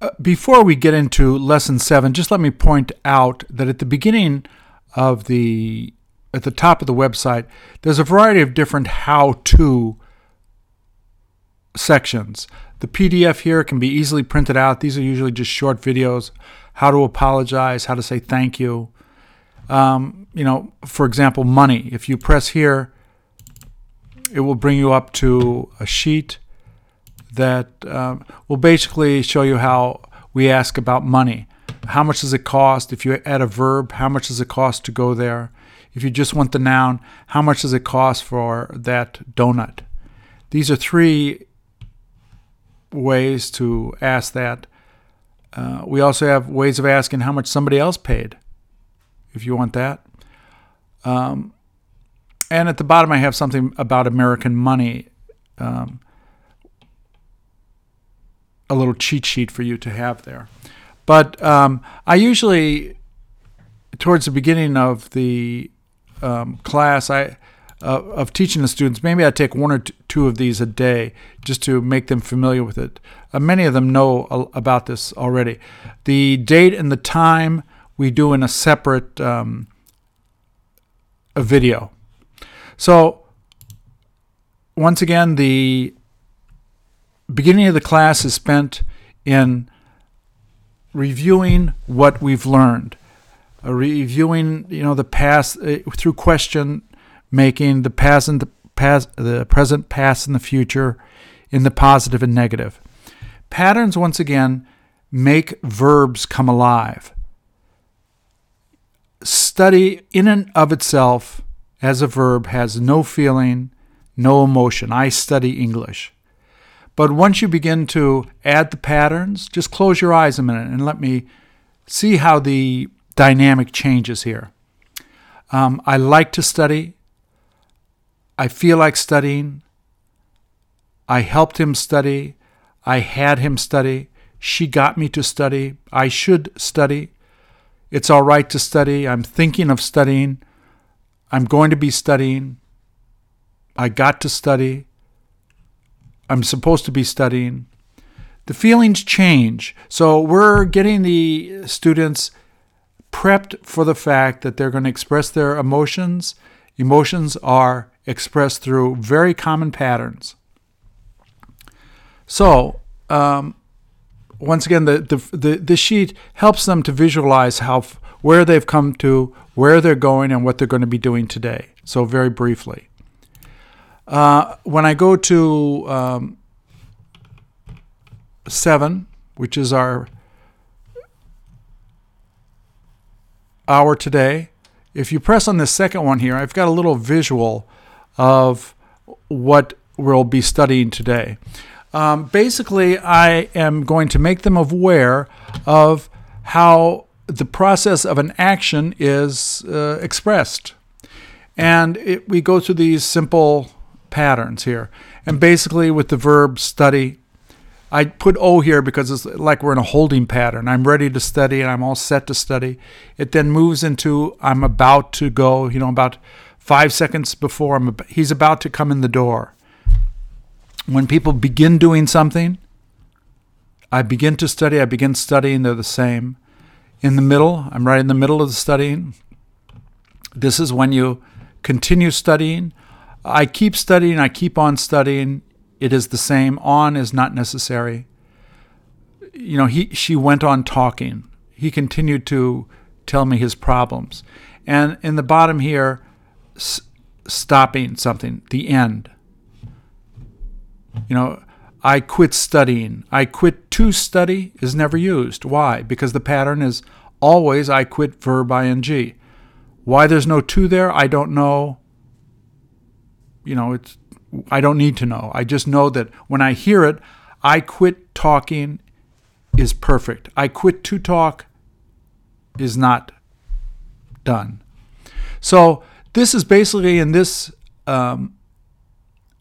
uh, before we get into lesson seven, just let me point out that at the beginning of the at the top of the website, there's a variety of different how-to sections. The PDF here can be easily printed out. These are usually just short videos. How to apologize, how to say thank you. Um, you know, for example, money. If you press here, it will bring you up to a sheet that um, will basically show you how we ask about money. How much does it cost? If you add a verb, how much does it cost to go there? If you just want the noun, how much does it cost for that donut? These are three ways to ask that. Uh, we also have ways of asking how much somebody else paid, if you want that. Um, and at the bottom, I have something about American money, um, a little cheat sheet for you to have there. But um, I usually, towards the beginning of the um, class, I uh, of teaching the students, maybe I take one or two of these a day just to make them familiar with it. Uh, many of them know about this already. The date and the time we do in a separate um, a video. So once again, the beginning of the class is spent in reviewing what we've learned, uh, reviewing you know the past uh, through question making the past and the past, the present, past, and the future in the positive and negative. Patterns once again make verbs come alive. Study in and of itself as a verb has no feeling, no emotion. I study English. But once you begin to add the patterns, just close your eyes a minute and let me see how the dynamic changes here. Um, I like to study. I feel like studying. I helped him study. I had him study. She got me to study. I should study. It's all right to study. I'm thinking of studying. I'm going to be studying. I got to study. I'm supposed to be studying. The feelings change. So we're getting the students prepped for the fact that they're going to express their emotions. Emotions are expressed through very common patterns. So, um, once again, the, the, the, the, sheet helps them to visualize how where they've come to, where they're going, and what they're going to be doing today. So, very briefly. Uh, when I go to um, 7, which is our hour today, if you press on the second one here, I've got a little visual of what we'll be studying today. Um, basically, I am going to make them aware of how the process of an action is uh, expressed. And it, we go through these simple patterns here. And basically, with the verb study, I put O here because it's like we're in a holding pattern. I'm ready to study and I'm all set to study. It then moves into I'm about to go, you know, about five seconds before I'm, he's about to come in the door. When people begin doing something, I begin to study, I begin studying, they're the same. In the middle, I'm right in the middle of the studying. This is when you continue studying. I keep studying, I keep on studying. It is the same. On is not necessary. You know, he she went on talking. He continued to tell me his problems. And in the bottom here, s- stopping something, the end. You know, I quit studying. I quit to study is never used. Why? Because the pattern is always I quit verb ing. Why there's no to there, I don't know. You know, it's I don't need to know. I just know that when I hear it, I quit talking is perfect. I quit to talk is not done. So this is basically in this um,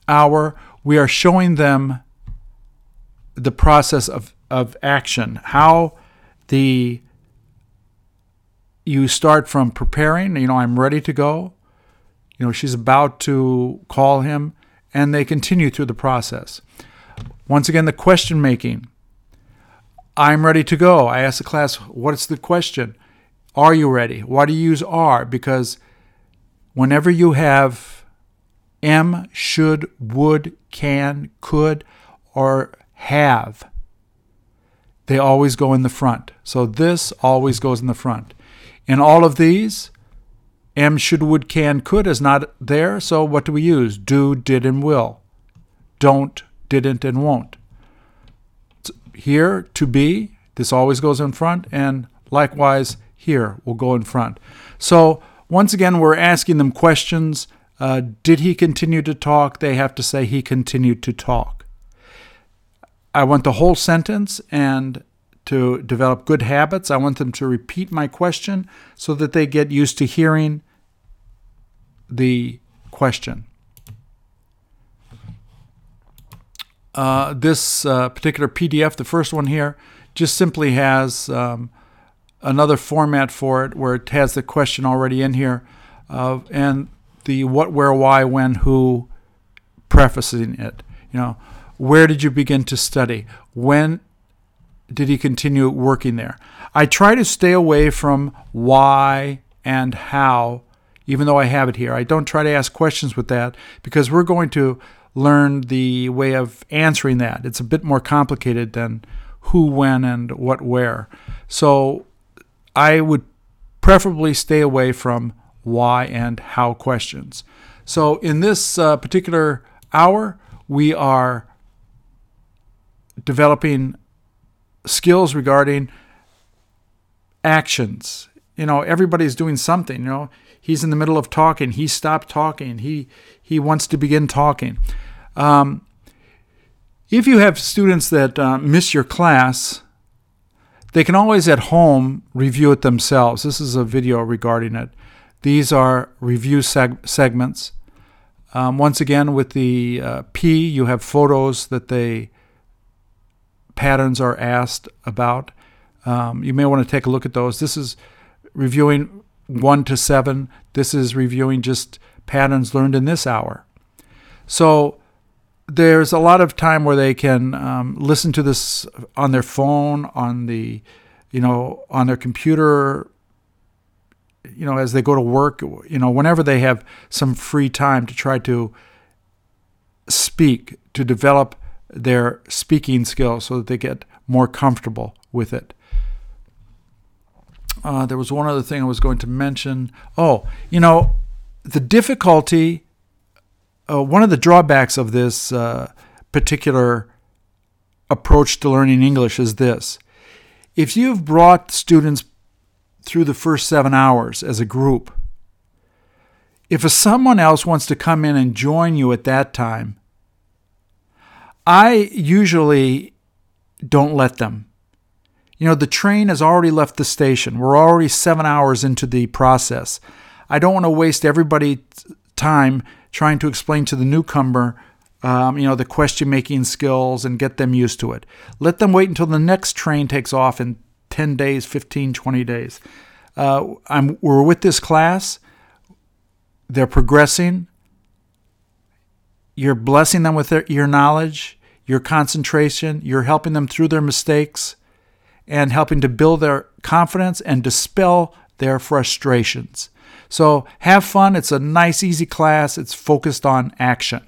hour, we are showing them the process of, of action, how the you start from preparing, you know, I'm ready to go. You know, she's about to call him, and they continue through the process. Once again, the question making. I'm ready to go. I ask the class, what's the question? Are you ready? Why do you use are? Because whenever you have am, should, would, can, could, or have, they always go in the front. So this always goes in the front. In all of these, am, should, would, can, could is not there. So what do we use? Do, did, and will. Don't, didn't, and won't here to be, this always goes in front, and likewise here will go in front. So once again, we're asking them questions. Uh, did he continue to talk? They have to say he continued to talk. I want the whole sentence and to develop good habits. I want them to repeat my question so that they get used to hearing the question. Uh, this uh, particular PDF, the first one here, just simply has um, another format for it where it has the question already in here uh, and the what, where, why, when, who prefacing it. You know, where did you begin to study? When did he continue working there? I try to stay away from why and how, even though I have it here. I don't try to ask questions with that because we're going to learn the way of answering that. It's a bit more complicated than who, when, and what, where. So I would preferably stay away from why and how questions. So in this uh, particular hour, we are developing skills regarding actions. You know, everybody's doing something, you know. He's in the middle of talking. He stopped talking. He he wants to begin talking. Um, if you have students that uh, miss your class, they can always at home review it themselves. This is a video regarding it. These are review seg- segments. Um, once again, with the uh, P, you have photos that they patterns are asked about. Um, you may want to take a look at those. This is reviewing one to seven. This is reviewing just patterns learned in this hour. So there's a lot of time where they can um, listen to this on their phone, on the, you know, on their computer, you know, as they go to work, you know, whenever they have some free time to try to speak, to develop their speaking skills so that they get more comfortable with it. Uh, there was one other thing I was going to mention. Oh, you know, the difficulty uh, one of the drawbacks of this uh, particular approach to learning English is this. If you've brought students through the first seven hours as a group, if someone else wants to come in and join you at that time, I usually don't let them. You know, the train has already left the station. We're already seven hours into the process. I don't want to waste everybody's time trying to explain to the newcomer, um, you know, the question making skills and get them used to it. Let them wait until the next train takes off in 10 days, 15, 20 days. Uh, I'm, we're with this class, they're progressing. You're blessing them with their, your knowledge, your concentration, you're helping them through their mistakes and helping to build their confidence and dispel their frustrations. So have fun. It's a nice, easy class. It's focused on action.